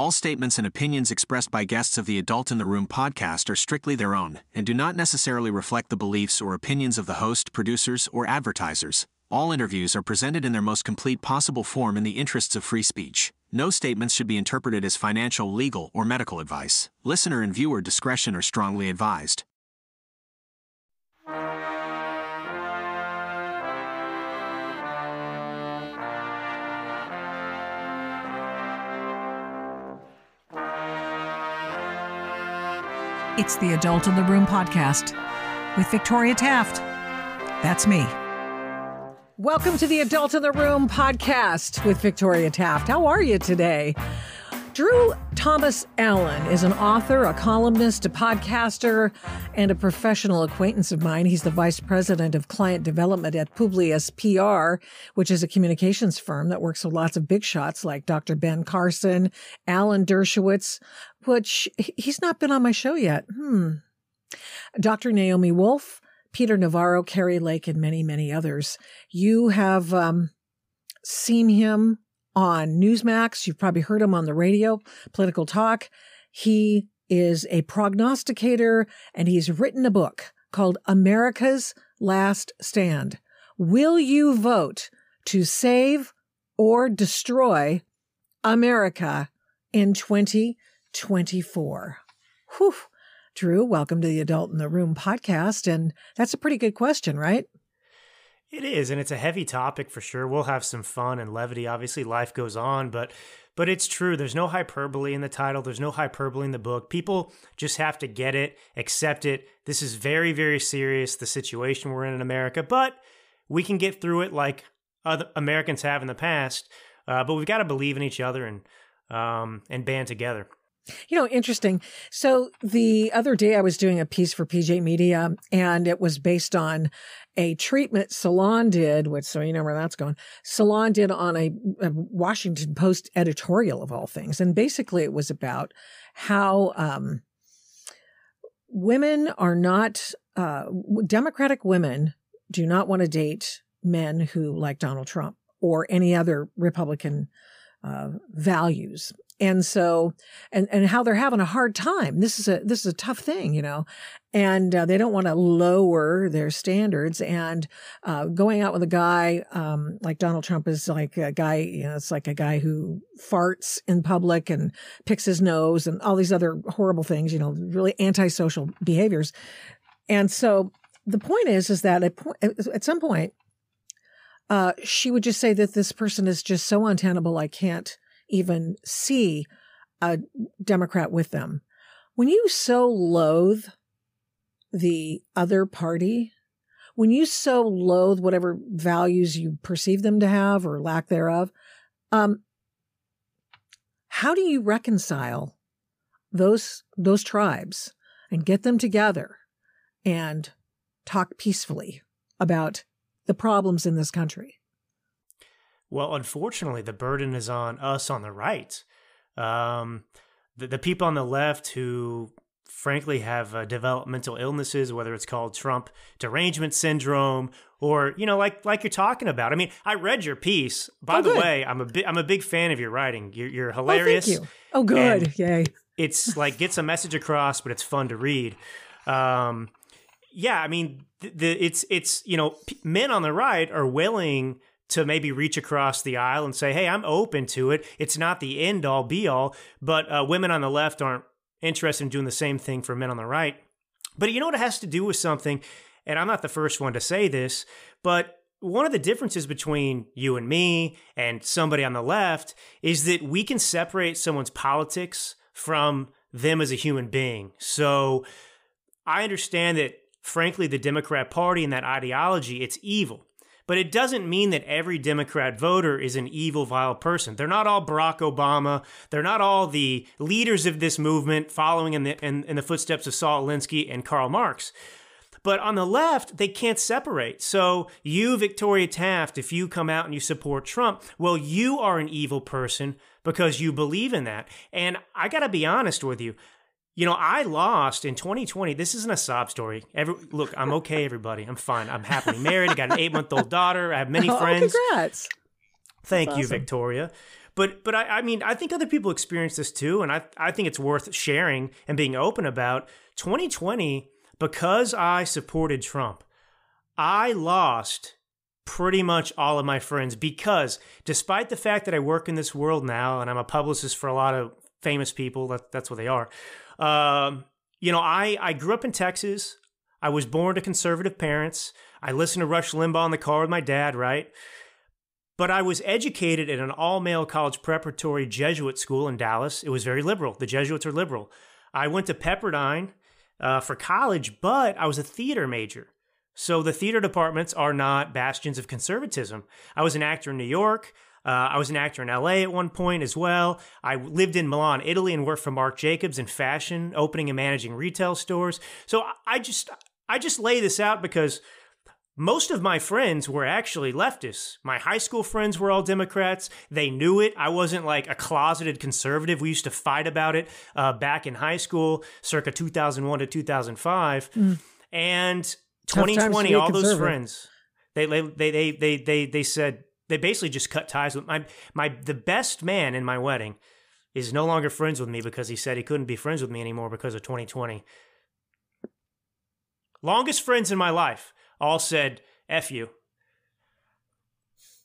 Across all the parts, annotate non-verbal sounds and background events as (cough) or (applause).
All statements and opinions expressed by guests of the Adult in the Room podcast are strictly their own and do not necessarily reflect the beliefs or opinions of the host, producers, or advertisers. All interviews are presented in their most complete possible form in the interests of free speech. No statements should be interpreted as financial, legal, or medical advice. Listener and viewer discretion are strongly advised. It's the Adult in the Room podcast with Victoria Taft. That's me. Welcome to the Adult in the Room podcast with Victoria Taft. How are you today? Drew Thomas Allen is an author, a columnist, a podcaster, and a professional acquaintance of mine. He's the vice president of client development at Publius PR, which is a communications firm that works with lots of big shots like Dr. Ben Carson, Alan Dershowitz, which he's not been on my show yet. Hmm. Dr. Naomi Wolf, Peter Navarro, Kari Lake, and many, many others. You have um, seen him on Newsmax. You've probably heard him on the radio, Political Talk. He is a prognosticator and he's written a book called America's Last Stand. Will you vote to save or destroy America in 2024? Whew. Drew, welcome to the Adult in the Room podcast. And that's a pretty good question, right? It is, and it's a heavy topic for sure. We'll have some fun and levity. Obviously, life goes on, but but it's true. There's no hyperbole in the title. There's no hyperbole in the book. People just have to get it, accept it. This is very, very serious. The situation we're in in America, but we can get through it like other Americans have in the past. Uh, but we've got to believe in each other and um, and band together. You know, interesting. So the other day I was doing a piece for PJ Media and it was based on a treatment Salon did, which, so you know where that's going. Salon did on a, a Washington Post editorial of all things. And basically it was about how, um, women are not, uh, Democratic women do not want to date men who like Donald Trump or any other Republican uh, values and so and and how they're having a hard time. This is a this is a tough thing you know? And uh, they don't want to lower their standards. And uh, going out with a guy um, like donald trump is like a guy you know it's like a guy who farts in public and picks his nose and all these other horrible things you know really antisocial behaviors. And so the point is is that at, at some point uh, she would just say that this person is just so untenable i can't even see a Democrat with them. When you so loathe the other party, when you so loathe whatever values you perceive them to have or lack thereof, um, how do you reconcile those those tribes and get them together and talk peacefully about the problems in this country? Well, unfortunately, the burden is on us on the right. Um, the, the people on the left who, frankly, have uh, developmental illnesses, whether it's called Trump derangement syndrome or you know, like like you're talking about. I mean, I read your piece. By oh, the good. way, I'm a bi- I'm a big fan of your writing. You're, you're hilarious. Oh, thank you. Oh, good. Yay. It's like gets a message across, but it's fun to read. Um, yeah, I mean, the, the it's it's you know, p- men on the right are willing to maybe reach across the aisle and say, hey, I'm open to it. It's not the end all be all, but uh, women on the left aren't interested in doing the same thing for men on the right. But you know what it has to do with something, and I'm not the first one to say this, but one of the differences between you and me and somebody on the left is that we can separate someone's politics from them as a human being. So I understand that, frankly, the Democrat Party and that ideology, it's evil. But it doesn't mean that every Democrat voter is an evil, vile person. They're not all Barack Obama. They're not all the leaders of this movement following in the, in, in the footsteps of Saul Alinsky and Karl Marx. But on the left, they can't separate. So you, Victoria Taft, if you come out and you support Trump, well, you are an evil person because you believe in that. And I got to be honest with you. You know, I lost in 2020. This isn't a sob story. Every, look, I'm okay, everybody. I'm fine. I'm happily married. I got an eight month old daughter. I have many (laughs) oh, friends. congrats. Thank That's you, awesome. Victoria. But but I, I mean I think other people experience this too, and I I think it's worth sharing and being open about. 2020, because I supported Trump, I lost pretty much all of my friends because despite the fact that I work in this world now and I'm a publicist for a lot of famous people, that, that's what they are. Um, you know, I, I grew up in Texas. I was born to conservative parents. I listened to Rush Limbaugh in the car with my dad, right? But I was educated at an all male college preparatory Jesuit school in Dallas. It was very liberal. The Jesuits are liberal. I went to Pepperdine uh, for college, but I was a theater major. So the theater departments are not bastions of conservatism. I was an actor in New York. Uh, I was an actor in LA at one point as well. I lived in Milan, Italy, and worked for Marc Jacobs in fashion, opening and managing retail stores. So I just I just lay this out because most of my friends were actually leftists. My high school friends were all Democrats. They knew it. I wasn't like a closeted conservative. We used to fight about it uh, back in high school, circa 2001 to 2005. Mm. And 2020, all those friends, they, they, they, they, they, they said, they basically just cut ties with my, my, the best man in my wedding is no longer friends with me because he said he couldn't be friends with me anymore because of 2020. Longest friends in my life all said, F you.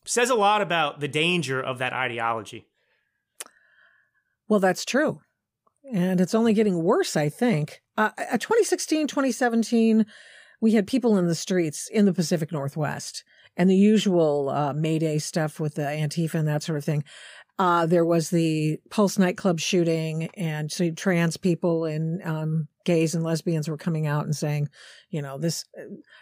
Says a lot about the danger of that ideology. Well, that's true. And it's only getting worse, I think. Uh, 2016, 2017, we had people in the streets in the Pacific Northwest and the usual uh, Mayday stuff with the Antifa and that sort of thing. Uh, there was the Pulse nightclub shooting, and so trans people and um, gays and lesbians were coming out and saying, you know, this,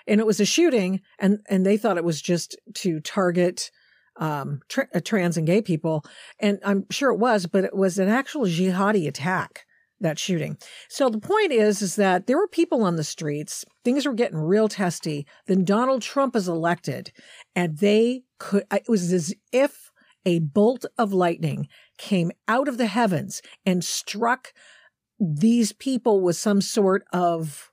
and it was a shooting, and and they thought it was just to target um, tra- uh, trans and gay people, and I'm sure it was, but it was an actual jihadi attack that shooting. So the point is, is that there were people on the streets. Things were getting real testy. Then Donald Trump is elected, and they could. It was as if a bolt of lightning came out of the heavens and struck these people with some sort of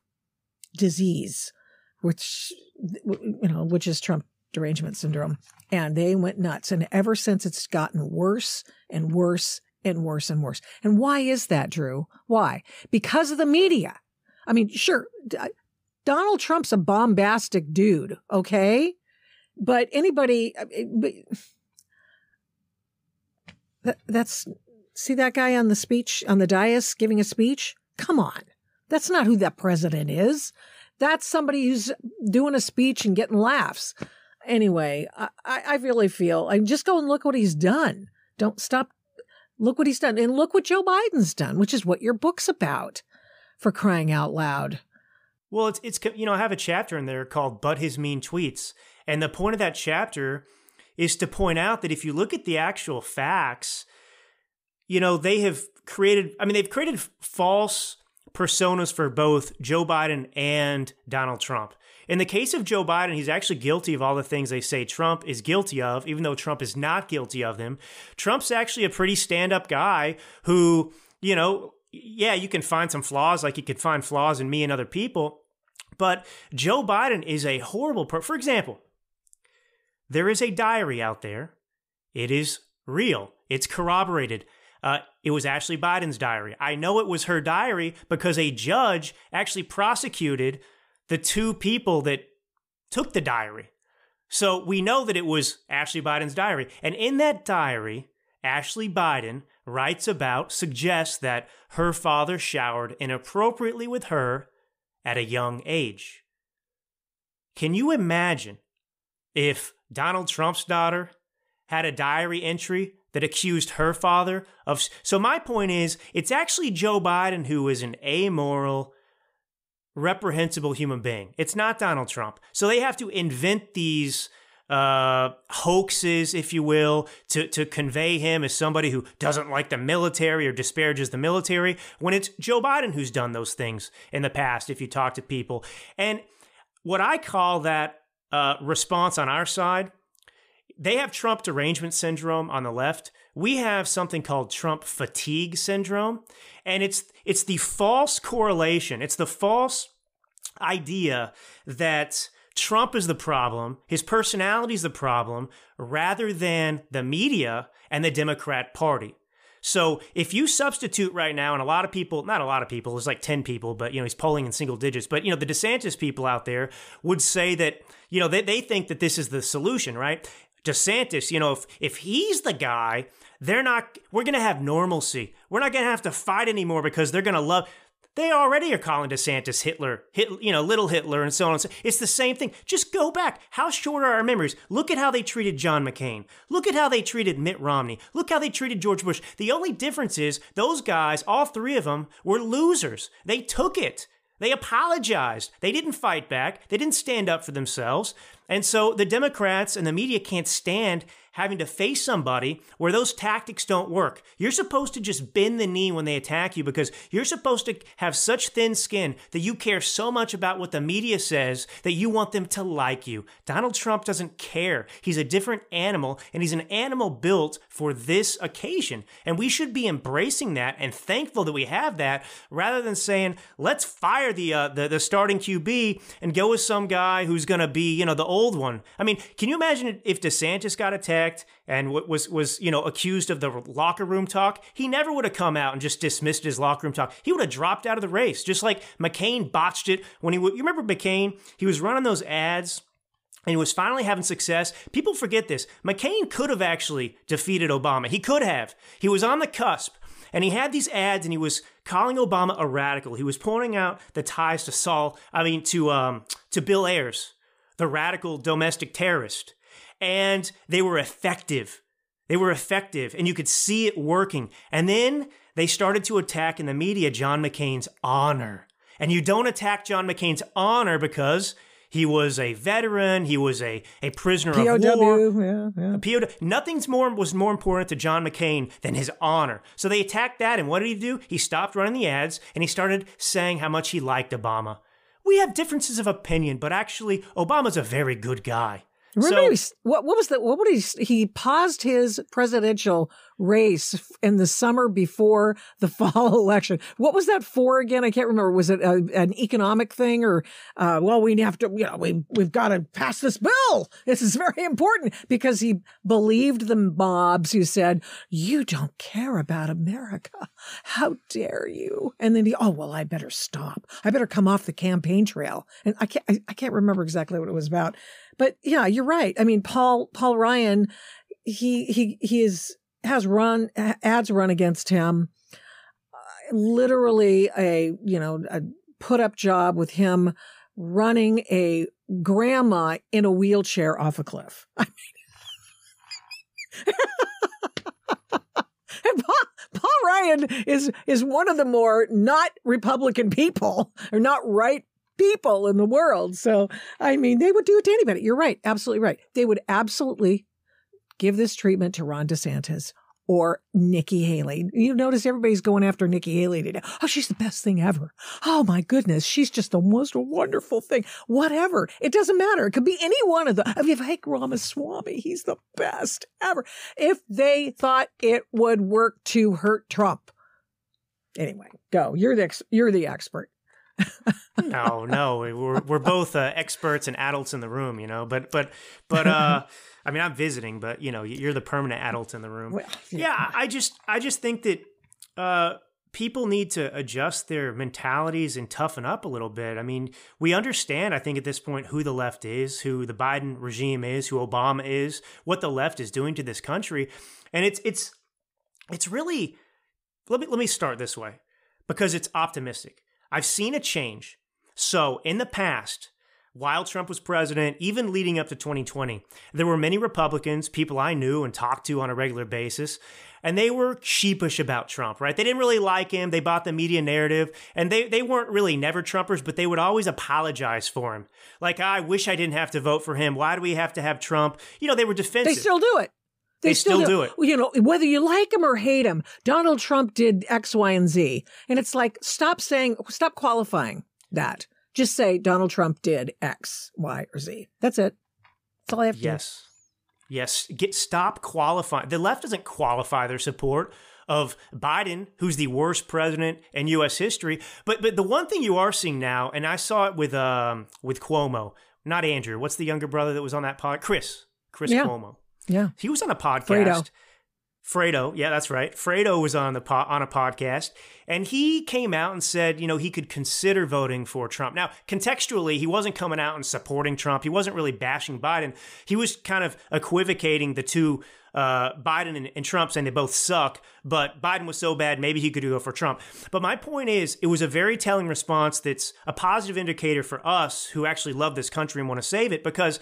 disease, which you know, which is Trump derangement syndrome, and they went nuts. And ever since, it's gotten worse and worse and worse and worse. And why is that, Drew? Why? Because of the media. I mean, sure, Donald Trump's a bombastic dude, okay? But anybody, that—that's see that guy on the speech, on the dais giving a speech? Come on. That's not who that president is. That's somebody who's doing a speech and getting laughs. Anyway, I, I really feel, I just go and look what he's done. Don't stop Look what he's done. And look what Joe Biden's done, which is what your book's about for crying out loud. Well, it's, it's, you know, I have a chapter in there called But His Mean Tweets. And the point of that chapter is to point out that if you look at the actual facts, you know, they have created, I mean, they've created false personas for both Joe Biden and Donald Trump. In the case of Joe Biden, he's actually guilty of all the things they say Trump is guilty of, even though Trump is not guilty of them. Trump's actually a pretty stand up guy who, you know, yeah, you can find some flaws like you could find flaws in me and other people. But Joe Biden is a horrible person. For example, there is a diary out there. It is real. It's corroborated. Uh, it was Ashley Biden's diary. I know it was her diary because a judge actually prosecuted the two people that took the diary. So we know that it was Ashley Biden's diary. And in that diary, Ashley Biden writes about, suggests that her father showered inappropriately with her at a young age. Can you imagine if Donald Trump's daughter had a diary entry that accused her father of. So, my point is, it's actually Joe Biden who is an amoral, reprehensible human being. It's not Donald Trump. So they have to invent these uh, hoaxes, if you will, to, to convey him as somebody who doesn't like the military or disparages the military, when it's Joe Biden who's done those things in the past, if you talk to people. And what I call that uh, response on our side, they have Trump derangement syndrome on the left. We have something called Trump fatigue syndrome. And it's it's the false correlation. It's the false idea that Trump is the problem, his personality is the problem, rather than the media and the Democrat Party. So if you substitute right now, and a lot of people, not a lot of people, it's like 10 people, but you know, he's polling in single digits. But you know, the DeSantis people out there would say that, you know, they, they think that this is the solution, right? DeSantis, you know, if if he's the guy, they're not we're gonna have normalcy. We're not gonna have to fight anymore because they're gonna love they already are calling DeSantis Hitler, Hit, you know, little Hitler, and so on. And so it's the same thing. Just go back. How short are our memories? Look at how they treated John McCain. Look at how they treated Mitt Romney. Look how they treated George Bush. The only difference is those guys, all three of them, were losers. They took it. They apologized. They didn't fight back. They didn't stand up for themselves. And so the Democrats and the media can't stand having to face somebody where those tactics don't work. You're supposed to just bend the knee when they attack you because you're supposed to have such thin skin that you care so much about what the media says that you want them to like you. Donald Trump doesn't care. He's a different animal and he's an animal built for this occasion. And we should be embracing that and thankful that we have that rather than saying, let's fire the, uh, the, the starting QB and go with some guy who's going to be, you know, the old one. I mean, can you imagine if DeSantis got attacked? And was was you know accused of the locker room talk, he never would have come out and just dismissed his locker room talk. He would have dropped out of the race, just like McCain botched it when he. You remember McCain? He was running those ads and he was finally having success. People forget this. McCain could have actually defeated Obama. He could have. He was on the cusp. And he had these ads and he was calling Obama a radical. He was pointing out the ties to Saul, I mean, to, um, to Bill Ayers, the radical domestic terrorist and they were effective. They were effective, and you could see it working. And then they started to attack in the media John McCain's honor. And you don't attack John McCain's honor because he was a veteran. He was a, a prisoner POW, of war. Yeah, yeah. A POW. Nothing's more was more important to John McCain than his honor. So they attacked that, and what did he do? He stopped running the ads and he started saying how much he liked Obama. We have differences of opinion, but actually, Obama's a very good guy. Remember, so, what what was that? What would he? He paused his presidential race in the summer before the (laughs) fall election. What was that for again? I can't remember. Was it a, an economic thing or, uh, well, we have to, you know, we, we've got to pass this bill. This is very important because he believed the mobs who said, you don't care about America. How dare you? And then he, oh, well, I better stop. I better come off the campaign trail. And I can't, I, I can't remember exactly what it was about. But yeah, you're right. I mean, Paul, Paul Ryan, he, he, he is, has run ads run against him. Uh, literally a you know a put up job with him running a grandma in a wheelchair off a cliff. (laughs) I mean, (laughs) Paul, Paul Ryan is is one of the more not Republican people or not right people in the world. So I mean, they would do it to anybody. You're right, absolutely right. They would absolutely give this treatment to Ron DeSantis or Nikki Haley. You notice everybody's going after Nikki Haley today. Oh, she's the best thing ever. Oh my goodness, she's just the most wonderful thing. Whatever. It doesn't matter. It could be any one of them. I mean, if Vivek Ramaswamy, he's the best ever. If they thought it would work to hurt Trump. Anyway, go. You're the ex- you're the expert. No, no, we're we're both uh, experts and adults in the room, you know. But but but uh, (laughs) I mean, I'm visiting, but you know, you're the permanent adult in the room. Well, yeah. yeah, I just I just think that uh, people need to adjust their mentalities and toughen up a little bit. I mean, we understand, I think, at this point, who the left is, who the Biden regime is, who Obama is, what the left is doing to this country, and it's it's it's really. Let me let me start this way because it's optimistic. I've seen a change. So, in the past, while Trump was president, even leading up to 2020, there were many Republicans, people I knew and talked to on a regular basis, and they were sheepish about Trump, right? They didn't really like him. They bought the media narrative, and they, they weren't really never Trumpers, but they would always apologize for him. Like, I wish I didn't have to vote for him. Why do we have to have Trump? You know, they were defensive. They still do it. They, they still, still do. do. it. You know, whether you like him or hate him, Donald Trump did X, Y, and Z. And it's like, stop saying, stop qualifying that. Just say Donald Trump did X, Y, or Z. That's it. That's all I have to yes. do. Yes. Get stop qualifying. The left doesn't qualify their support of Biden, who's the worst president in U.S. history. But but the one thing you are seeing now, and I saw it with um with Cuomo, not Andrew. What's the younger brother that was on that pod? Chris. Chris Yeah. Cuomo. Yeah. He was on a podcast. Fredo. Fredo, yeah, that's right. Fredo was on the po- on a podcast, and he came out and said, you know, he could consider voting for Trump. Now, contextually, he wasn't coming out and supporting Trump. He wasn't really bashing Biden. He was kind of equivocating the two, uh, Biden and, and Trump, saying they both suck. But Biden was so bad, maybe he could go for Trump. But my point is, it was a very telling response. That's a positive indicator for us who actually love this country and want to save it, because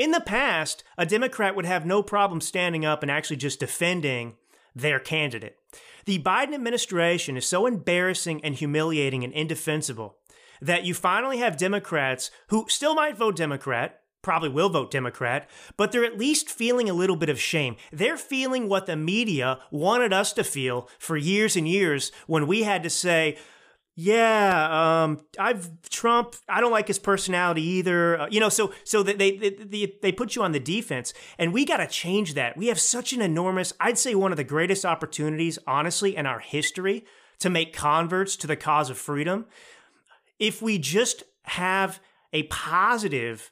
in the past, a Democrat would have no problem standing up and actually just defending their candidate. The Biden administration is so embarrassing and humiliating and indefensible that you finally have Democrats who still might vote Democrat, probably will vote Democrat, but they're at least feeling a little bit of shame. They're feeling what the media wanted us to feel for years and years when we had to say, yeah, um, I've Trump. I don't like his personality either. Uh, you know, so so they, they they they put you on the defense, and we got to change that. We have such an enormous, I'd say, one of the greatest opportunities, honestly, in our history to make converts to the cause of freedom. If we just have a positive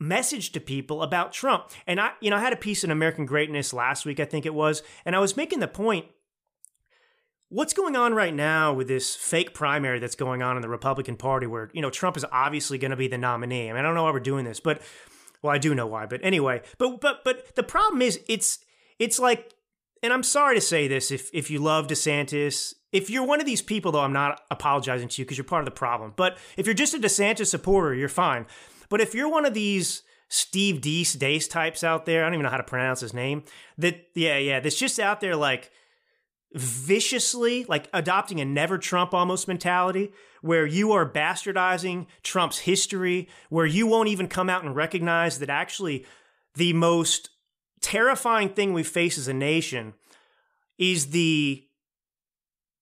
message to people about Trump, and I, you know, I had a piece in American Greatness last week, I think it was, and I was making the point what's going on right now with this fake primary that's going on in the Republican Party where, you know, Trump is obviously going to be the nominee. I mean, I don't know why we're doing this, but well, I do know why, but anyway, but but but the problem is it's it's like and I'm sorry to say this if if you love DeSantis, if you're one of these people though, I'm not apologizing to you because you're part of the problem. But if you're just a DeSantis supporter, you're fine. But if you're one of these Steve Deese Dace types out there, I don't even know how to pronounce his name. That yeah, yeah, that's just out there like viciously, like adopting a never Trump almost mentality, where you are bastardizing Trump's history, where you won't even come out and recognize that actually the most terrifying thing we face as a nation is the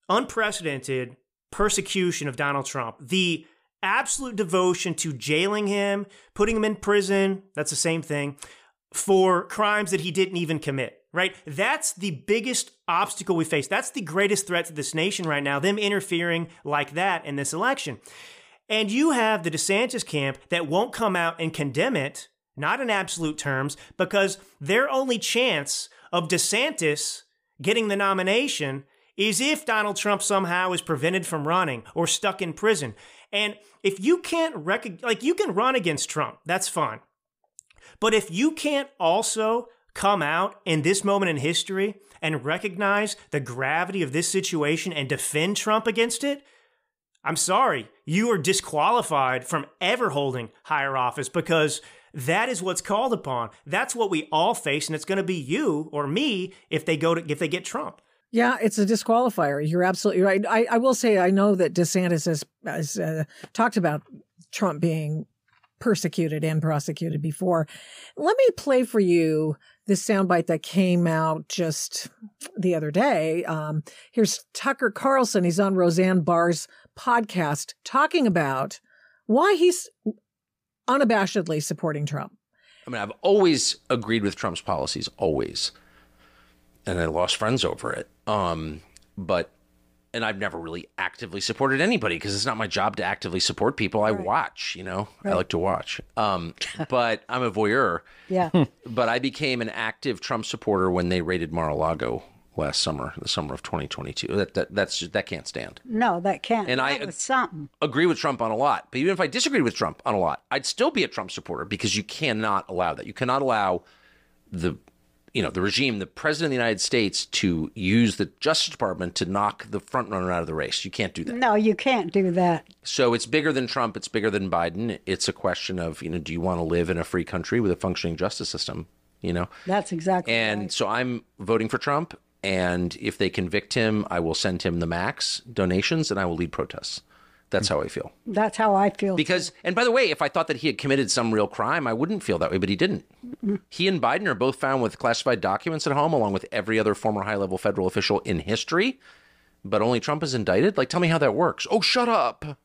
unprecedented persecution of Donald Trump, the absolute devotion to jailing him, putting him in prison, that's the same thing, for crimes that he didn't even commit right? That's the biggest obstacle we face. That's the greatest threat to this nation right now, them interfering like that in this election. And you have the DeSantis camp that won't come out and condemn it, not in absolute terms, because their only chance of DeSantis getting the nomination is if Donald Trump somehow is prevented from running or stuck in prison. And if you can't recognize, like, you can run against Trump, that's fine. But if you can't also come out in this moment in history and recognize the gravity of this situation and defend Trump against it, I'm sorry, you are disqualified from ever holding higher office because that is what's called upon. That's what we all face, and it's going to be you or me if they go to if they get Trump. Yeah, it's a disqualifier. You're absolutely right. I, I will say I know that DeSantis has, has uh, talked about Trump being persecuted and prosecuted before. Let me play for you this soundbite that came out just the other day. Um, here's Tucker Carlson. He's on Roseanne Barr's podcast talking about why he's unabashedly supporting Trump. I mean, I've always agreed with Trump's policies, always, and I lost friends over it. Um, but and I've never really actively supported anybody because it's not my job to actively support people. I right. watch, you know, right. I like to watch. Um, (laughs) but I'm a voyeur. Yeah. (laughs) but I became an active Trump supporter when they raided Mar-a-Lago last summer, the summer of 2022. That, that that's just, that can't stand. No, that can't. And that I something. agree with Trump on a lot. But even if I disagreed with Trump on a lot, I'd still be a Trump supporter because you cannot allow that. You cannot allow the you know the regime, the president of the United States, to use the Justice Department to knock the front runner out of the race. You can't do that. No, you can't do that. So it's bigger than Trump. It's bigger than Biden. It's a question of you know, do you want to live in a free country with a functioning justice system? You know, that's exactly. And right. so I'm voting for Trump. And if they convict him, I will send him the max donations, and I will lead protests. That's how I feel. That's how I feel. Because, and by the way, if I thought that he had committed some real crime, I wouldn't feel that way, but he didn't. Mm-hmm. He and Biden are both found with classified documents at home, along with every other former high level federal official in history. But only Trump is indicted? Like, tell me how that works. Oh, shut up.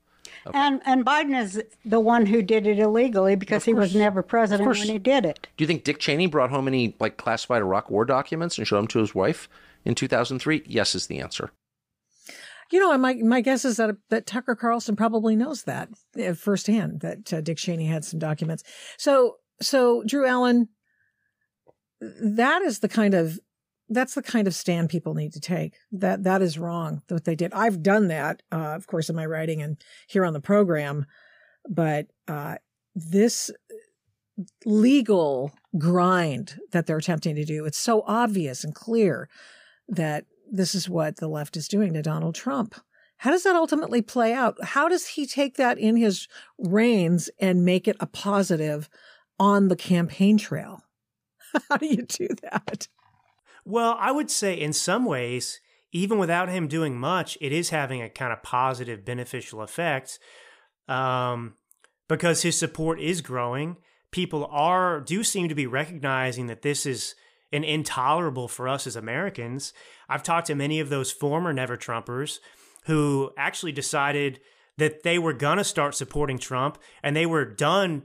Okay. And and Biden is the one who did it illegally because he was never president when he did it. Do you think Dick Cheney brought home any like classified Iraq war documents and showed them to his wife in 2003? Yes is the answer. You know, my my guess is that that Tucker Carlson probably knows that uh, firsthand that uh, Dick Cheney had some documents. So so Drew Allen, that is the kind of that's the kind of stand people need to take. That that is wrong what they did. I've done that, uh, of course, in my writing and here on the program, but uh, this legal grind that they're attempting to do, it's so obvious and clear that this is what the left is doing to Donald Trump. How does that ultimately play out? How does he take that in his reins and make it a positive on the campaign trail? (laughs) How do you do that? Well, I would say in some ways, even without him doing much, it is having a kind of positive, beneficial effect um, because his support is growing. People are do seem to be recognizing that this is an intolerable for us as Americans. I've talked to many of those former Never Trumpers who actually decided that they were going to start supporting Trump and they were done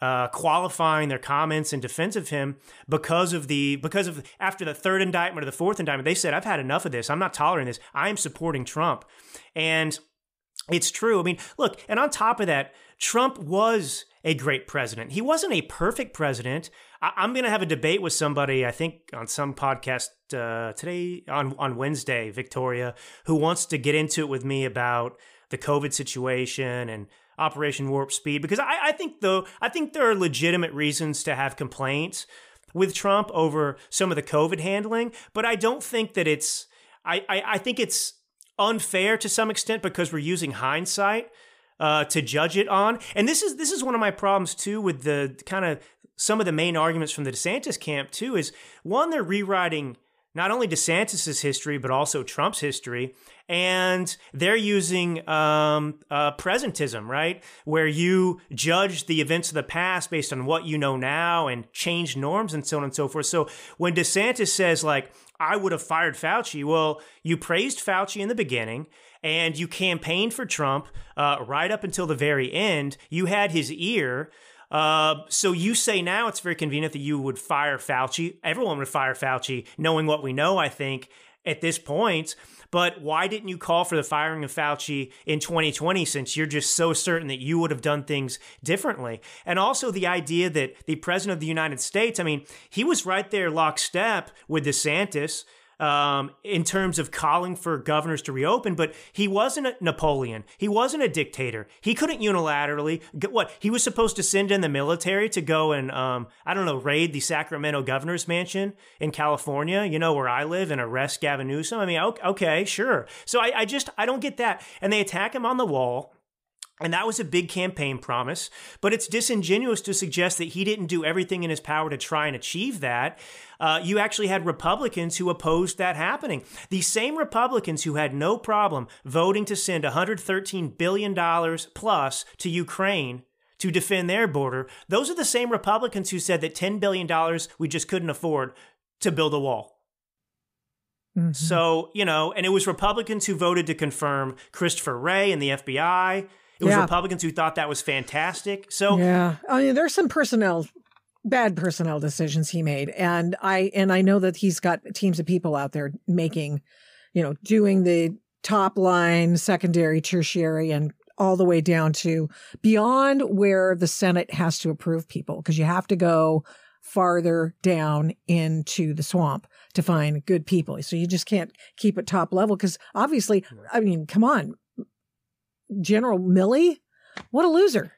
uh, qualifying their comments in defense of him because of the because of after the third indictment or the fourth indictment they said I've had enough of this. I'm not tolerating this. I am supporting Trump. And it's true. I mean look and on top of that Trump was a great president. He wasn't a perfect president I, am going to have a debate with somebody, I think, on some podcast uh, today on on Wednesday, Victoria, who wants to get into it with me about the COVID situation and Operation Warp Speed because I, I think though I think there are legitimate reasons to have complaints with Trump over some of the COVID handling, but I don't think that it's I, I, I think it's unfair to some extent because we're using hindsight uh, to judge it on. And this is this is one of my problems too with the kind of some of the main arguments from the DeSantis camp too is one they're rewriting not only DeSantis's history but also Trump's history, and they're using um, uh, presentism, right, where you judge the events of the past based on what you know now and change norms and so on and so forth. So when DeSantis says like I would have fired Fauci, well, you praised Fauci in the beginning and you campaigned for Trump uh, right up until the very end. You had his ear. Uh, so you say now it's very convenient that you would fire Fauci. Everyone would fire Fauci, knowing what we know, I think, at this point. But why didn't you call for the firing of Fauci in 2020 since you're just so certain that you would have done things differently? And also the idea that the president of the United States, I mean, he was right there lockstep with DeSantis um, in terms of calling for governors to reopen, but he wasn't a Napoleon. He wasn't a dictator. He couldn't unilaterally get what he was supposed to send in the military to go and um, I don't know raid the Sacramento governor's mansion in California, you know where I live, and arrest Gavin Newsom. I mean, okay, sure. So I, I just I don't get that. And they attack him on the wall. And that was a big campaign promise, but it's disingenuous to suggest that he didn't do everything in his power to try and achieve that. Uh, you actually had Republicans who opposed that happening. The same Republicans who had no problem voting to send $113 billion plus to Ukraine to defend their border, those are the same Republicans who said that $10 billion we just couldn't afford to build a wall. Mm-hmm. So, you know, and it was Republicans who voted to confirm Christopher Wray and the FBI. It was yeah. Republicans who thought that was fantastic. So yeah, I mean, there's some personnel, bad personnel decisions he made, and I and I know that he's got teams of people out there making, you know, doing the top line, secondary, tertiary, and all the way down to beyond where the Senate has to approve people because you have to go farther down into the swamp to find good people. So you just can't keep it top level because obviously, I mean, come on, General Milley, what a loser!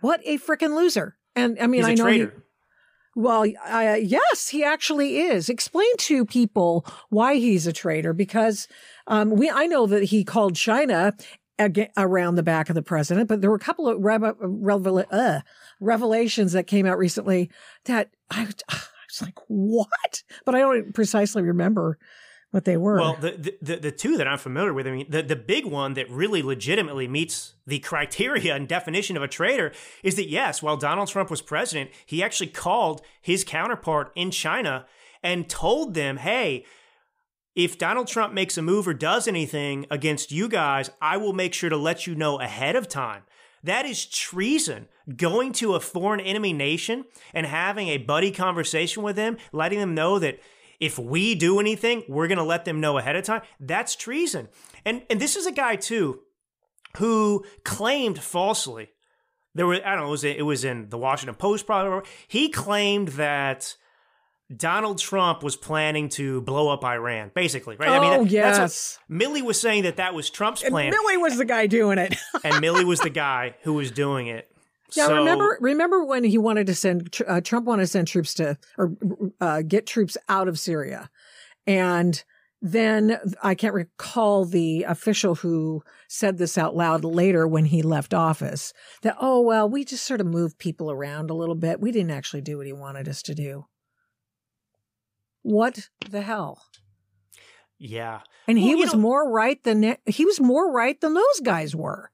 What a freaking loser! And I mean, I know traitor. he. Well, uh, yes, he actually is. Explain to people why he's a traitor, because um, we I know that he called China ag- around the back of the president, but there were a couple of revel- uh, revelations that came out recently that I, I was like, "What?" But I don't precisely remember what they were. Well, the, the the two that I'm familiar with, I mean, the the big one that really legitimately meets the criteria and definition of a traitor is that yes, while Donald Trump was president, he actually called his counterpart in China and told them, "Hey, if Donald Trump makes a move or does anything against you guys, I will make sure to let you know ahead of time." That is treason. Going to a foreign enemy nation and having a buddy conversation with them, letting them know that if we do anything, we're going to let them know ahead of time. That's treason. And and this is a guy too who claimed falsely. There were I don't know, it was it was in the Washington Post probably. He claimed that Donald Trump was planning to blow up Iran, basically, right? Oh, I mean, oh, that, yes. that's what, Milley was saying that that was Trump's And plan, Milley was the guy doing it. and Milley was the guy who was doing it. Yeah, So- remember remember when he wanted to send uh, Trump wanted to send troops to or uh, get troops out of Syria, and then I can't recall the official who said this out loud later when he left office that oh well we just sort of moved people around a little bit we didn't actually do what he wanted us to do. What the hell? Yeah, And he Well, you was know- more right than he was more right than those guys were.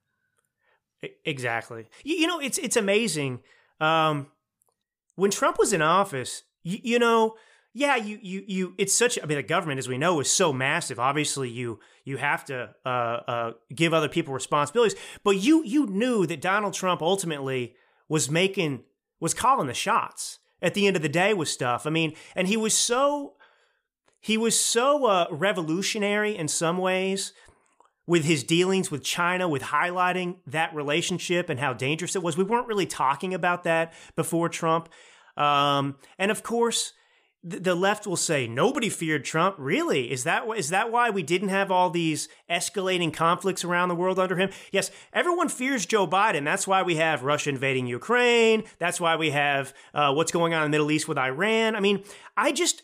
Exactly. You, you know, it's it's amazing. Um, when Trump was in office, you, you know, yeah, you you you. It's such. I mean, the government, as we know, is so massive. Obviously, you you have to uh, uh, give other people responsibilities. But you you knew that Donald Trump ultimately was making was calling the shots at the end of the day with stuff. I mean, and he was so he was so uh, revolutionary in some ways with his dealings with China, with highlighting that relationship and how dangerous it was. We weren't really talking about that before Trump. Um, and of course, th- the left will say nobody feared Trump. Really? Is that that why we didn't have all these escalating conflicts around the world under him? Yes, everyone fears Joe Biden. That's why we have Russia invading Ukraine. That's why we have uh, what's going on in the Middle East with Iran. I mean, I just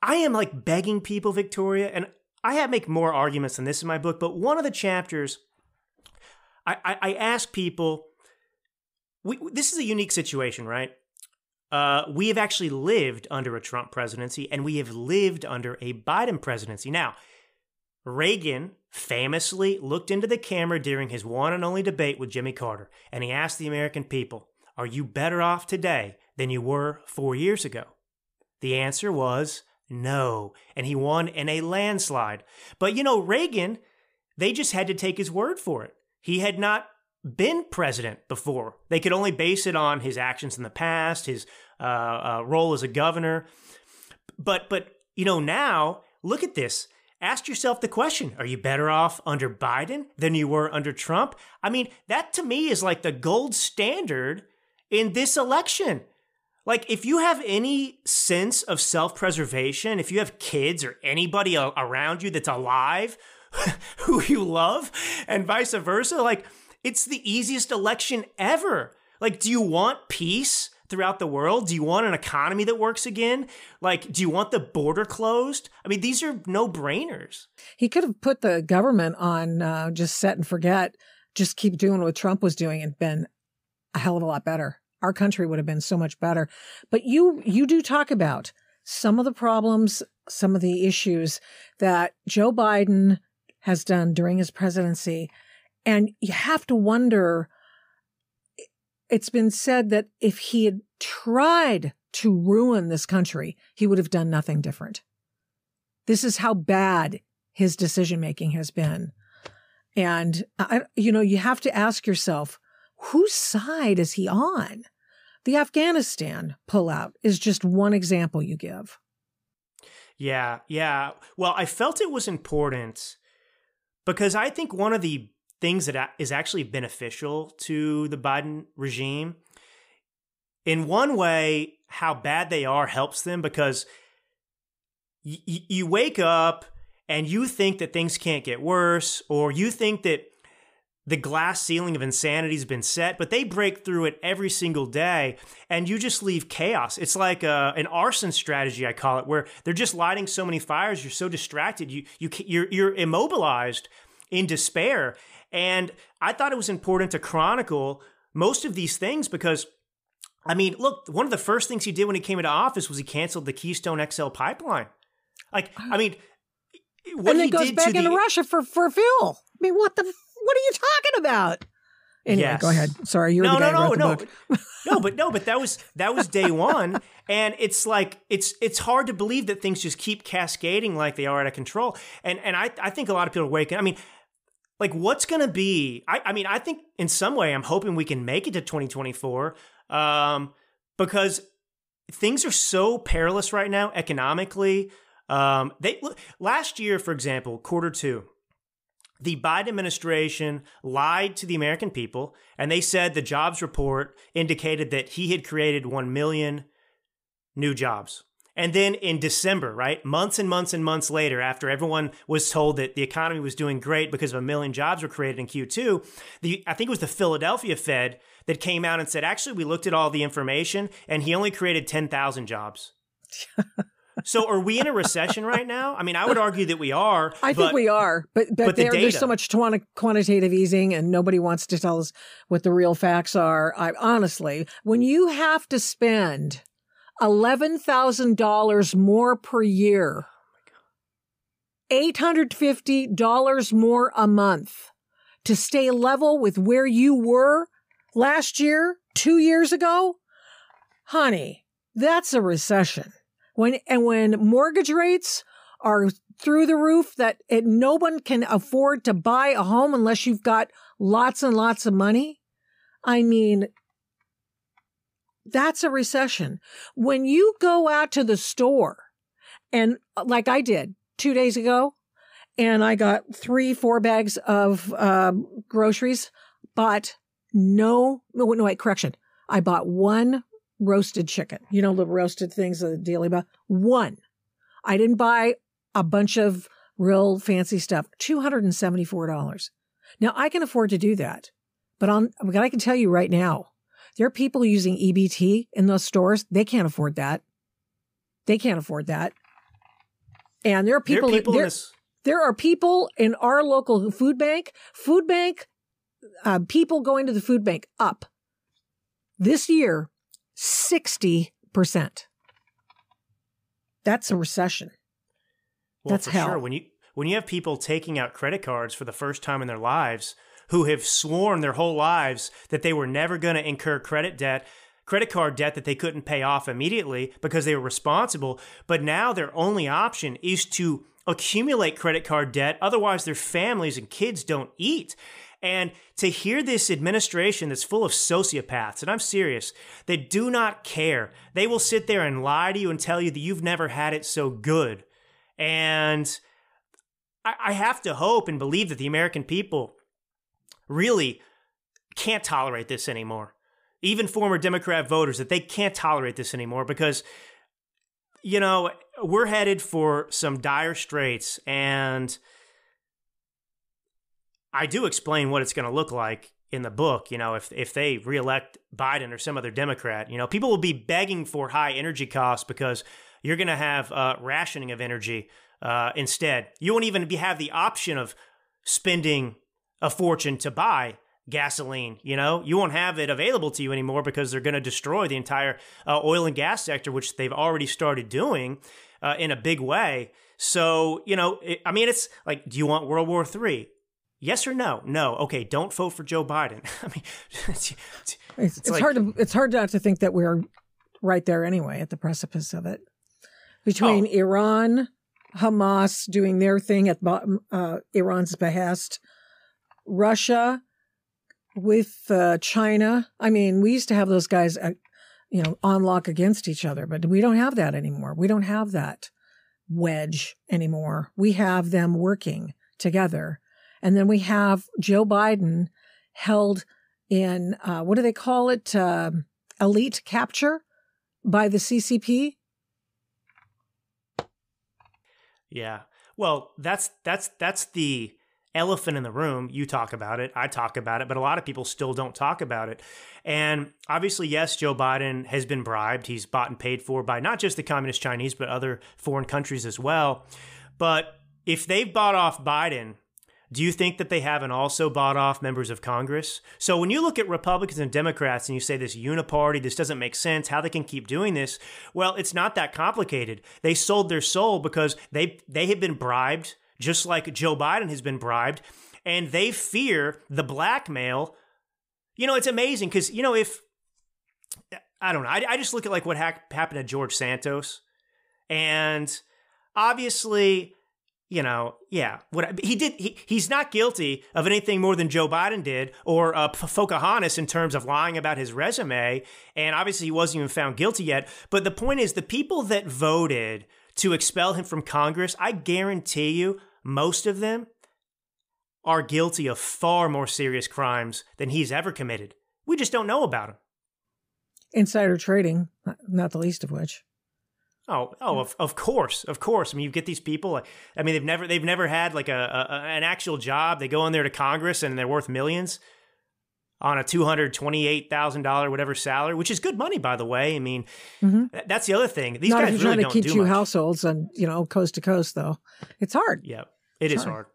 I am like begging people, Victoria, and I have make more arguments than this in my book, but one of the chapters, I, I, I ask people, we, this is a unique situation, right? Uh, we have actually lived under a Trump presidency and we have lived under a Biden presidency. Now, Reagan famously looked into the camera during his one and only debate with Jimmy Carter, and he asked the American people, Are you better off today than you were four years ago? The answer was no, and he won in a landslide. But you know, Reagan, they just had to take his word for it. He had not been president before. They could only base it on his actions in the past, his uh, uh, role as a governor. But but you know now, look at this. Ask yourself the question: Are you better off under Biden than you were under Trump? I mean, that to me is like the gold standard in this election. Like, if you have any sense of self preservation, if you have kids or anybody a- around you that's alive (laughs) who you love, and vice versa, like, it's the easiest election ever. Like, do you want peace throughout the world? Do you want an economy that works again? Like, do you want the border closed? I mean, these are no brainers. He could have put the government on uh, just set and forget, just keep doing what Trump was doing and been a hell of a lot better. Our country would have been so much better. But you you do talk about some of the problems, some of the issues that Joe Biden has done during his presidency. And you have to wonder it's been said that if he had tried to ruin this country, he would have done nothing different. This is how bad his decision making has been. And, I, you know, you have to ask yourself, whose side is he on? The Afghanistan pullout is just one example you give. Yeah, yeah. Well, I felt it was important because I think one of the things that is actually beneficial to the Biden regime, in one way, how bad they are helps them because y- you wake up and you think that things can't get worse, or you think that the glass ceiling of insanity has been set, but they break through it every single day, and you just leave chaos. It's like a, an arson strategy, I call it, where they're just lighting so many fires. You're so distracted, you you you're, you're immobilized in despair. And I thought it was important to chronicle most of these things because. I mean, look, one of the first things he did when he came into office was he canceled the Keystone XL pipeline. Like, I mean, (sighs) what and then he goes did back to into the, Russia for, for fuel. I mean, what the, what are you talking about? Anyway, Yes. go ahead. Sorry, you're no, the guy no, who no, the no, book. (laughs) no, but no, but that was that was day one, and it's like it's it's hard to believe that things just keep cascading like they are out of control, and and I I think a lot of people are waking. I mean, like what's going to be? I I mean, I think in some way I'm hoping we can make it to 2024, um, because things are so perilous right now economically. Um, they look, last year, for example, quarter two, the Biden administration lied to the American people, and they said the jobs report indicated that he had created 1 million new jobs. And then in December, right, months and months and months later, after everyone was told that the economy was doing great because of a million jobs were created in Q2, the I think it was the Philadelphia Fed that came out and said, actually, we looked at all the information and he only created 10,000 jobs. (laughs) so are we in a recession right now? I mean, I would argue that we are. I but, think we are, but but, but the there's so much quanti- quantitative easing, and nobody wants to tell us what the real facts are. I honestly, when you have to spend eleven thousand dollars more per year, eight hundred fifty dollars more a month to stay level with where you were last year, two years ago, honey, that's a recession. When and when mortgage rates are through the roof that it, no one can afford to buy a home unless you've got lots and lots of money. I mean, that's a recession. When you go out to the store and like I did two days ago, and I got three, four bags of um, groceries, but no, no, no, wait, correction. I bought one roasted chicken. You know, the roasted things that Daily buy. One. I didn't buy a bunch of real fancy stuff. $274. Now I can afford to do that, but on, but I can tell you right now, there are people using EBT in those stores. They can't afford that. They can't afford that. And there are There people, are people in there, there are people in our local food bank, food bank, uh, people going to the food bank up this year, 60%. That's a recession. Well, That's for hell. sure. When you when you have people taking out credit cards for the first time in their lives who have sworn their whole lives that they were never going to incur credit debt, credit card debt that they couldn't pay off immediately because they were responsible, but now their only option is to accumulate credit card debt otherwise their families and kids don't eat. And to hear this administration that's full of sociopaths, and I'm serious, they do not care. They will sit there and lie to you and tell you that you've never had it so good. And I, I have to hope and believe that the American people really can't tolerate this anymore. Even former Democrat voters, that they can't tolerate this anymore because, you know, we're headed for some dire straits. And I do explain what it's going to look like in the book. You know, if if they reelect Biden or some other Democrat, you know, people will be begging for high energy costs because you're going to have uh, rationing of energy uh, instead. You won't even be, have the option of spending a fortune to buy gasoline. You know, you won't have it available to you anymore because they're going to destroy the entire uh, oil and gas sector, which they've already started doing uh, in a big way. So, you know, it, I mean, it's like, do you want World War III? Yes or no? No. Okay, don't vote for Joe Biden. (laughs) I mean, (laughs) It's, it's, like- hard to it's hard not to think that we're right there anyway at the precipice of it. Between Oh. Iran, Hamas doing their thing at uh, Iran's behest, Russia with uh, China. I mean, we used to have those guys, uh, you know, on lock against each other, but we don't have that anymore. We don't have that wedge anymore. We have them working together. And then we have Joe Biden held in uh, what do they call it? Um elite capture by the CCP. Yeah. Well, that's that's that's the elephant in the room. You talk about it, I talk about it, but a lot of people still don't talk about it. And obviously, yes, Joe Biden has been bribed. He's bought and paid for by not just the communist Chinese, but other foreign countries as well. But if they've bought off Biden, do you think that they haven't also bought off members of Congress? So when you look at Republicans and Democrats and you say this uniparty, this doesn't make sense, how they can keep doing this, well, it's not that complicated. They sold their soul because they they have been bribed, just like Joe Biden has been bribed, and they fear the blackmail. You know, it's amazing because you know if I don't know, I, I just look at like what hap- happened to George Santos, and obviously you know, yeah, what he did, he, he's not guilty of anything more than Joe Biden did or uh, Pocahontas in terms of lying about his resume. And obviously, he wasn't even found guilty yet. But the point is, the people that voted to expel him from Congress, I guarantee you, most of them are guilty of far more serious crimes than he's ever committed. We just don't know about them. Insider trading, not the least of which. Oh, oh, of, of course, of course. I mean, you get these people. I mean, they've never they've never had like a, a an actual job. They go in there to Congress and they're worth millions on a two hundred twenty eight thousand dollar whatever salary, which is good money, by the way. I mean, mm-hmm. that's the other thing. These Not guys if you're really trying to don't keep do two much. households and you know coast to coast, though. It's hard. Yeah, it is Sorry. hard.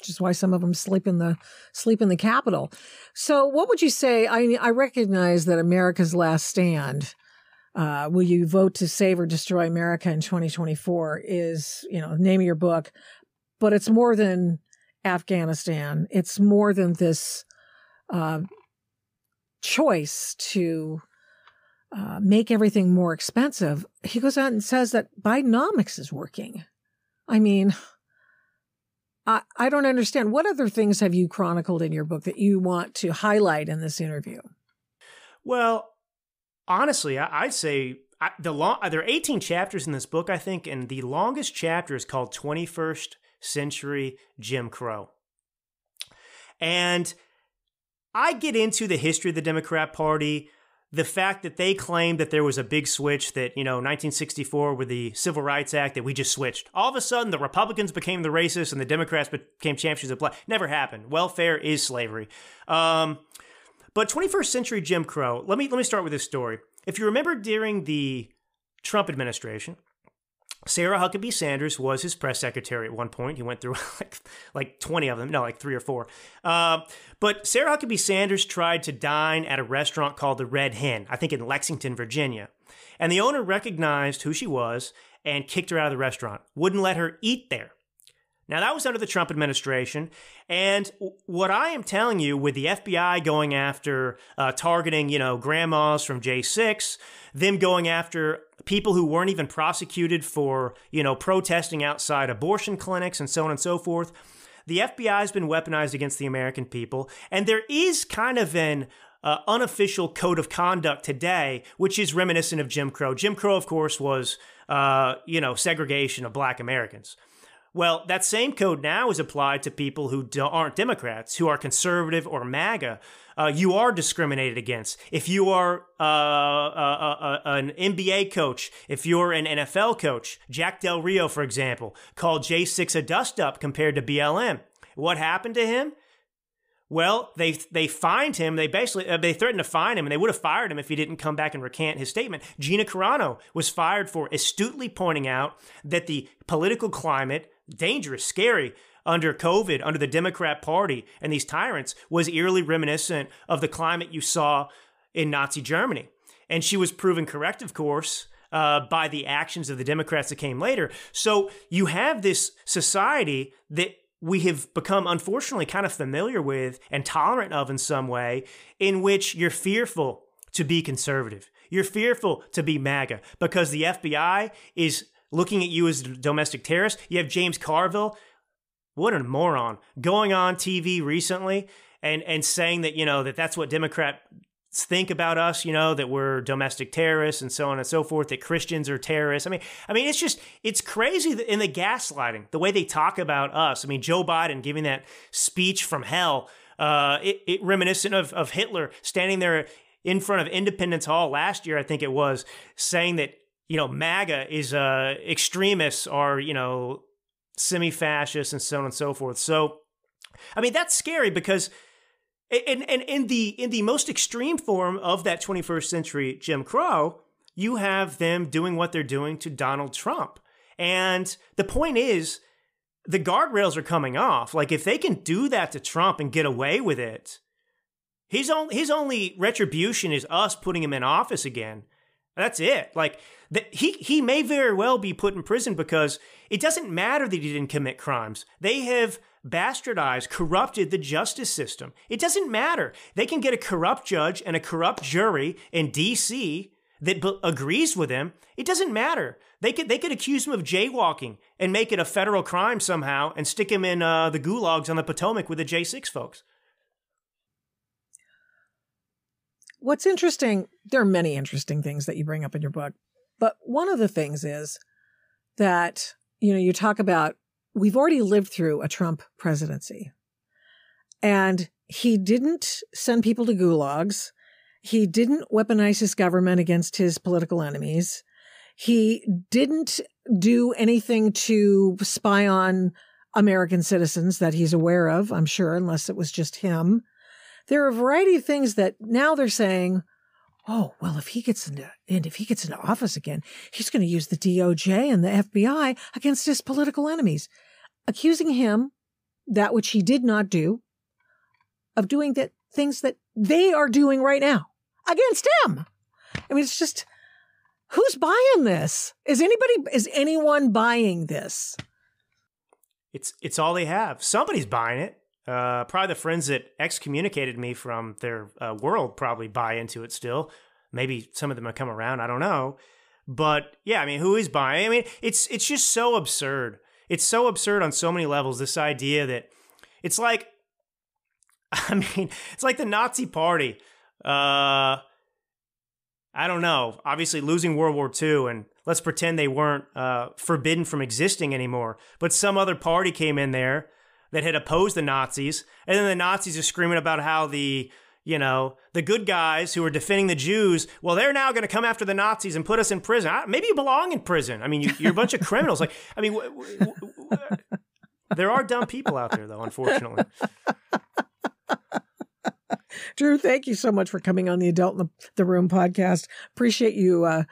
which is why some of them sleep in the sleep in the Capitol. So, what would you say? I I recognize that America's Last Stand. Uh, will you vote to save or destroy America in 2024? Is you know the name of your book, but it's more than Afghanistan. It's more than this uh, choice to uh, make everything more expensive. He goes out and says that Bidenomics is working. I mean, I, I don't understand. What other things have you chronicled in your book that you want to highlight in this interview? Well, honestly, I, I'd say I, the long there are 18 chapters in this book, I think, and the longest chapter is called 21st Century Jim Crow. And I get into the history of the Democrat Party, the fact that they claim that there was a big switch that, you know, 1964 with the Civil Rights Act that we just switched. All of a sudden, the Republicans became the racists and the Democrats became champions of black. Never happened. Welfare is slavery. Um, but 21st century Jim Crow, let me let me start with this story. If you remember during the Trump administration, Sarah Huckabee Sanders was his press secretary at one point. He went through (laughs) like like 20 of them, no, like three or four. Uh, but Sarah Huckabee Sanders tried to dine at a restaurant called the Red Hen, I think in Lexington, Virginia. And the owner recognized who she was and kicked her out of the restaurant, wouldn't let her eat there. Now, that was under the Trump administration. And what I am telling you, with the FBI going after uh, targeting, you know, grandmas from J6, them going after people who weren't even prosecuted for, you know, protesting outside abortion clinics and so on and so forth, the FBI has been weaponized against the American people. And there is kind of an uh, unofficial code of conduct today, which is reminiscent of Jim Crow. Jim Crow, of course, was, uh, you know, segregation of black Americans. Well, that same code now is applied to people who aren't Democrats, who are conservative or MAGA. Uh, you are discriminated against. If you are uh, uh, an NBA coach, if you're an NFL coach, Jack Del Rio, for example, called J6 a dust up compared to BLM. What happened to him? Well, they they fined him. They basically uh, they threatened to fine him, and they would have fired him if he didn't come back and recant his statement. Gina Carano was fired for astutely pointing out that the political climate, dangerous, scary under COVID, under the Democrat Party and these tyrants, was eerily reminiscent of the climate you saw in Nazi Germany. And she was proven correct, of course, uh, by the actions of the Democrats that came later. So you have this society that we have become unfortunately kind of familiar with and tolerant of in some way, in which you're fearful to be conservative. You're fearful to be MAGA because the FBI is looking at you as a domestic terrorist. You have James Carville, what a moron, going on TV recently and and saying that you know that that's what Democrats think about us, you know, that we're domestic terrorists and so on and so forth, that Christians are terrorists. I mean, I mean, it's just it's crazy in the gaslighting, the way they talk about us. I mean, Joe Biden giving that speech from hell, uh, it, it reminiscent of of Hitler standing there in front of Independence Hall last year, I think it was, saying that you know MAGA is uh, extremists are, you know semi-fascists and so on and so forth. So, I mean, that's scary because and, and in the in the most extreme form of that 21st century Jim Crow, you have them doing what they're doing to Donald Trump. And the point is, the guardrails are coming off. Like if they can do that to Trump and get away with it, his only his only retribution is us putting him in office again. That's it. Like the, he he may very well be put in prison because it doesn't matter that he didn't commit crimes. They have bastardized, corrupted the justice system. It doesn't matter. They can get a corrupt judge and a corrupt jury in D.C. that b- agrees with him. It doesn't matter. They could they could accuse him of jaywalking and make it a federal crime somehow and stick him in uh, the gulags on the Potomac with the J6 folks. What's interesting, there are many interesting things that you bring up in your book, but one of the things is that, you know, you talk about we've already lived through a Trump presidency. And he didn't send people to gulags. He didn't weaponize his government against his political enemies. He didn't do anything to spy on American citizens that he's aware of, I'm sure, unless it was just him. There are a variety of things that now they're saying, oh, well, if he gets into and if he gets into office again, he's going to use the DOJ and the FBI against his political enemies, accusing him that which he did not do of doing that things that they are doing right now against him. I mean, it's just who's buying this? Is anybody is anyone buying this? It's it's all they have. Somebody's buying it. Uh, probably the friends that excommunicated me from their uh, world probably buy into it still. Maybe some of them have come around. I don't know. But yeah, I mean, who is buying? I mean, it's it's just so absurd. It's so absurd on so many levels. This idea that it's like, (laughs) I mean, it's like the Nazi Party. Uh, I don't know. Obviously, losing World War II, and let's pretend they weren't uh, forbidden from existing anymore. But some other party came in there that had opposed the Nazis, and then the Nazis are screaming about how the you know the good guys who are defending the Jews, well, they're now going to come after the Nazis and put us in prison. Maybe you belong in prison. I mean, you, are a bunch of criminals. Like, I mean, w- w- w- there are dumb people out there, though. Unfortunately. Drew, thank you so much for coming on the Adult in the, the Room podcast. Appreciate you uh,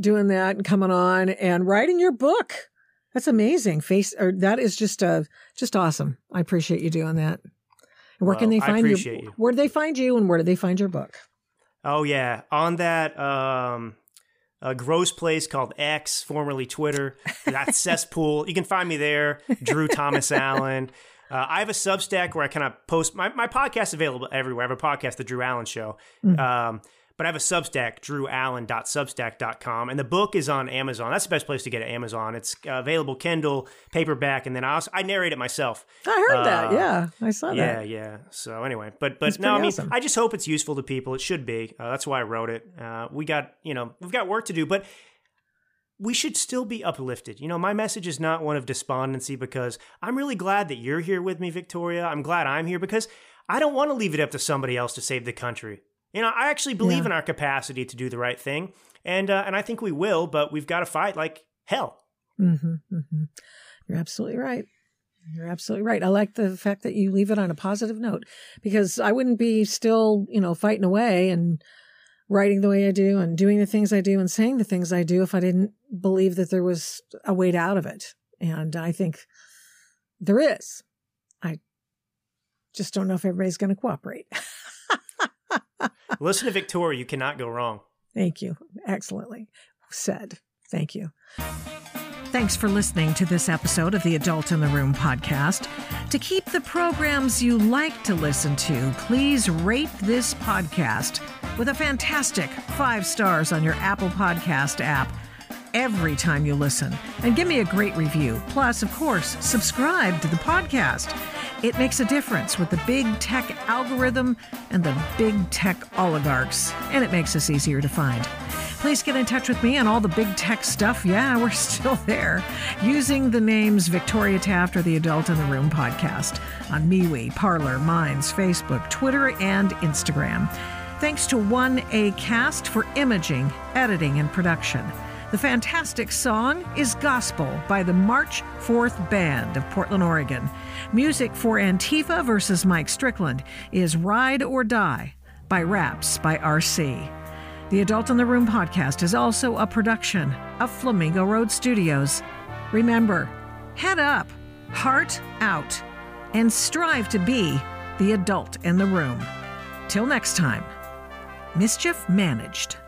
doing that and coming on and writing your book. That's amazing. Face or that is just uh just awesome. I appreciate you doing that. Where well, can they find you? you? Where do they find you and where do they find your book? Oh yeah, on that um a gross place called X, formerly Twitter. That (laughs) cesspool. You can find me there, Drew Thomas Allen. Uh, I have a Substack where I kind of post my, my podcast available everywhere. I have a podcast, The Drew Allen Show. Mm. Um, but I have a Substack, drewallen.substack.com, and the book is on Amazon. That's the best place to get it, Amazon. It's uh, available Kindle, paperback, and then I also I narrate it myself. I heard uh, that. Yeah, I saw yeah, that. Yeah, yeah. So anyway, but but no, I mean, awesome. I just hope it's useful to people. It should be. Uh, that's why I wrote it. Uh, we got you know we've got work to do, but we should still be uplifted. You know, my message is not one of despondency because I'm really glad that you're here with me, Victoria. I'm glad I'm here because I don't want to leave it up to somebody else to save the country. You know, I actually believe yeah. in our capacity to do the right thing, and uh, and I think we will. But we've got to fight like hell. Mm-hmm, mm-hmm. You're absolutely right. You're absolutely right. I like the fact that you leave it on a positive note because I wouldn't be still, you know, fighting away and writing the way I do and doing the things I do and saying the things I do if I didn't believe that there was a way out of it. And I think there is. I just don't know if everybody's going to cooperate. (laughs) (laughs) Listen to Victoria. You cannot go wrong. Thank you. Excellently said. Thank you. Thanks for listening to this episode of the Adult in the Room podcast. To keep the programs you like to listen to, please rate this podcast with a fantastic five stars on your Apple Podcast app every time you listen. And give me a great review. Plus, of course, subscribe to the podcast. It makes a difference with the big tech algorithm and the big tech oligarchs, and it makes us easier to find. Please get in touch with me on all the big tech stuff. Yeah, (laughs) we're still there. Using the names Victoria Taft or the Adult in the Room podcast on MeWe, Parler, Minds, Facebook, Twitter, and Instagram. Thanks to 1A Cast for imaging, editing, and production. The fantastic song is Gospel by the March 4th Band of Portland, Oregon. Music for Antifa versus Mike Strickland is Ride or Die by Raps by RC. The Adult in the Room podcast is also a production of Flamingo Road Studios. Remember, head up, heart out, and strive to be the adult in the room. Till next time, mischief managed.